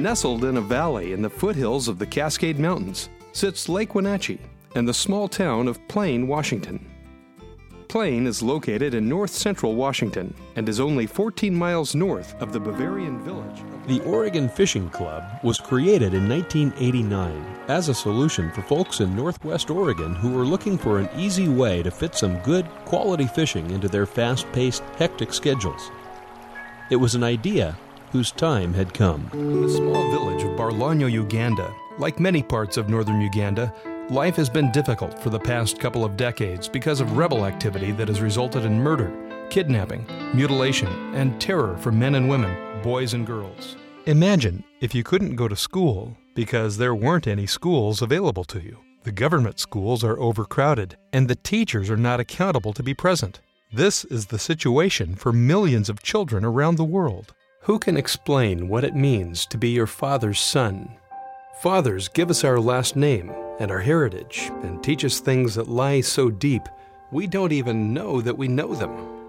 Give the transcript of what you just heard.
Nestled in a valley in the foothills of the Cascade Mountains sits Lake Wenatchee and the small town of Plain, Washington. Plain is located in north central Washington and is only 14 miles north of the Bavarian village. The Oregon Fishing Club was created in 1989 as a solution for folks in northwest Oregon who were looking for an easy way to fit some good, quality fishing into their fast paced, hectic schedules. It was an idea whose time had come. In the small village of Barlonyo, Uganda, like many parts of northern Uganda, life has been difficult for the past couple of decades because of rebel activity that has resulted in murder, kidnapping, mutilation, and terror for men and women, boys and girls. Imagine if you couldn't go to school because there weren't any schools available to you. The government schools are overcrowded, and the teachers are not accountable to be present. This is the situation for millions of children around the world. Who can explain what it means to be your father's son? Fathers give us our last name and our heritage and teach us things that lie so deep we don't even know that we know them.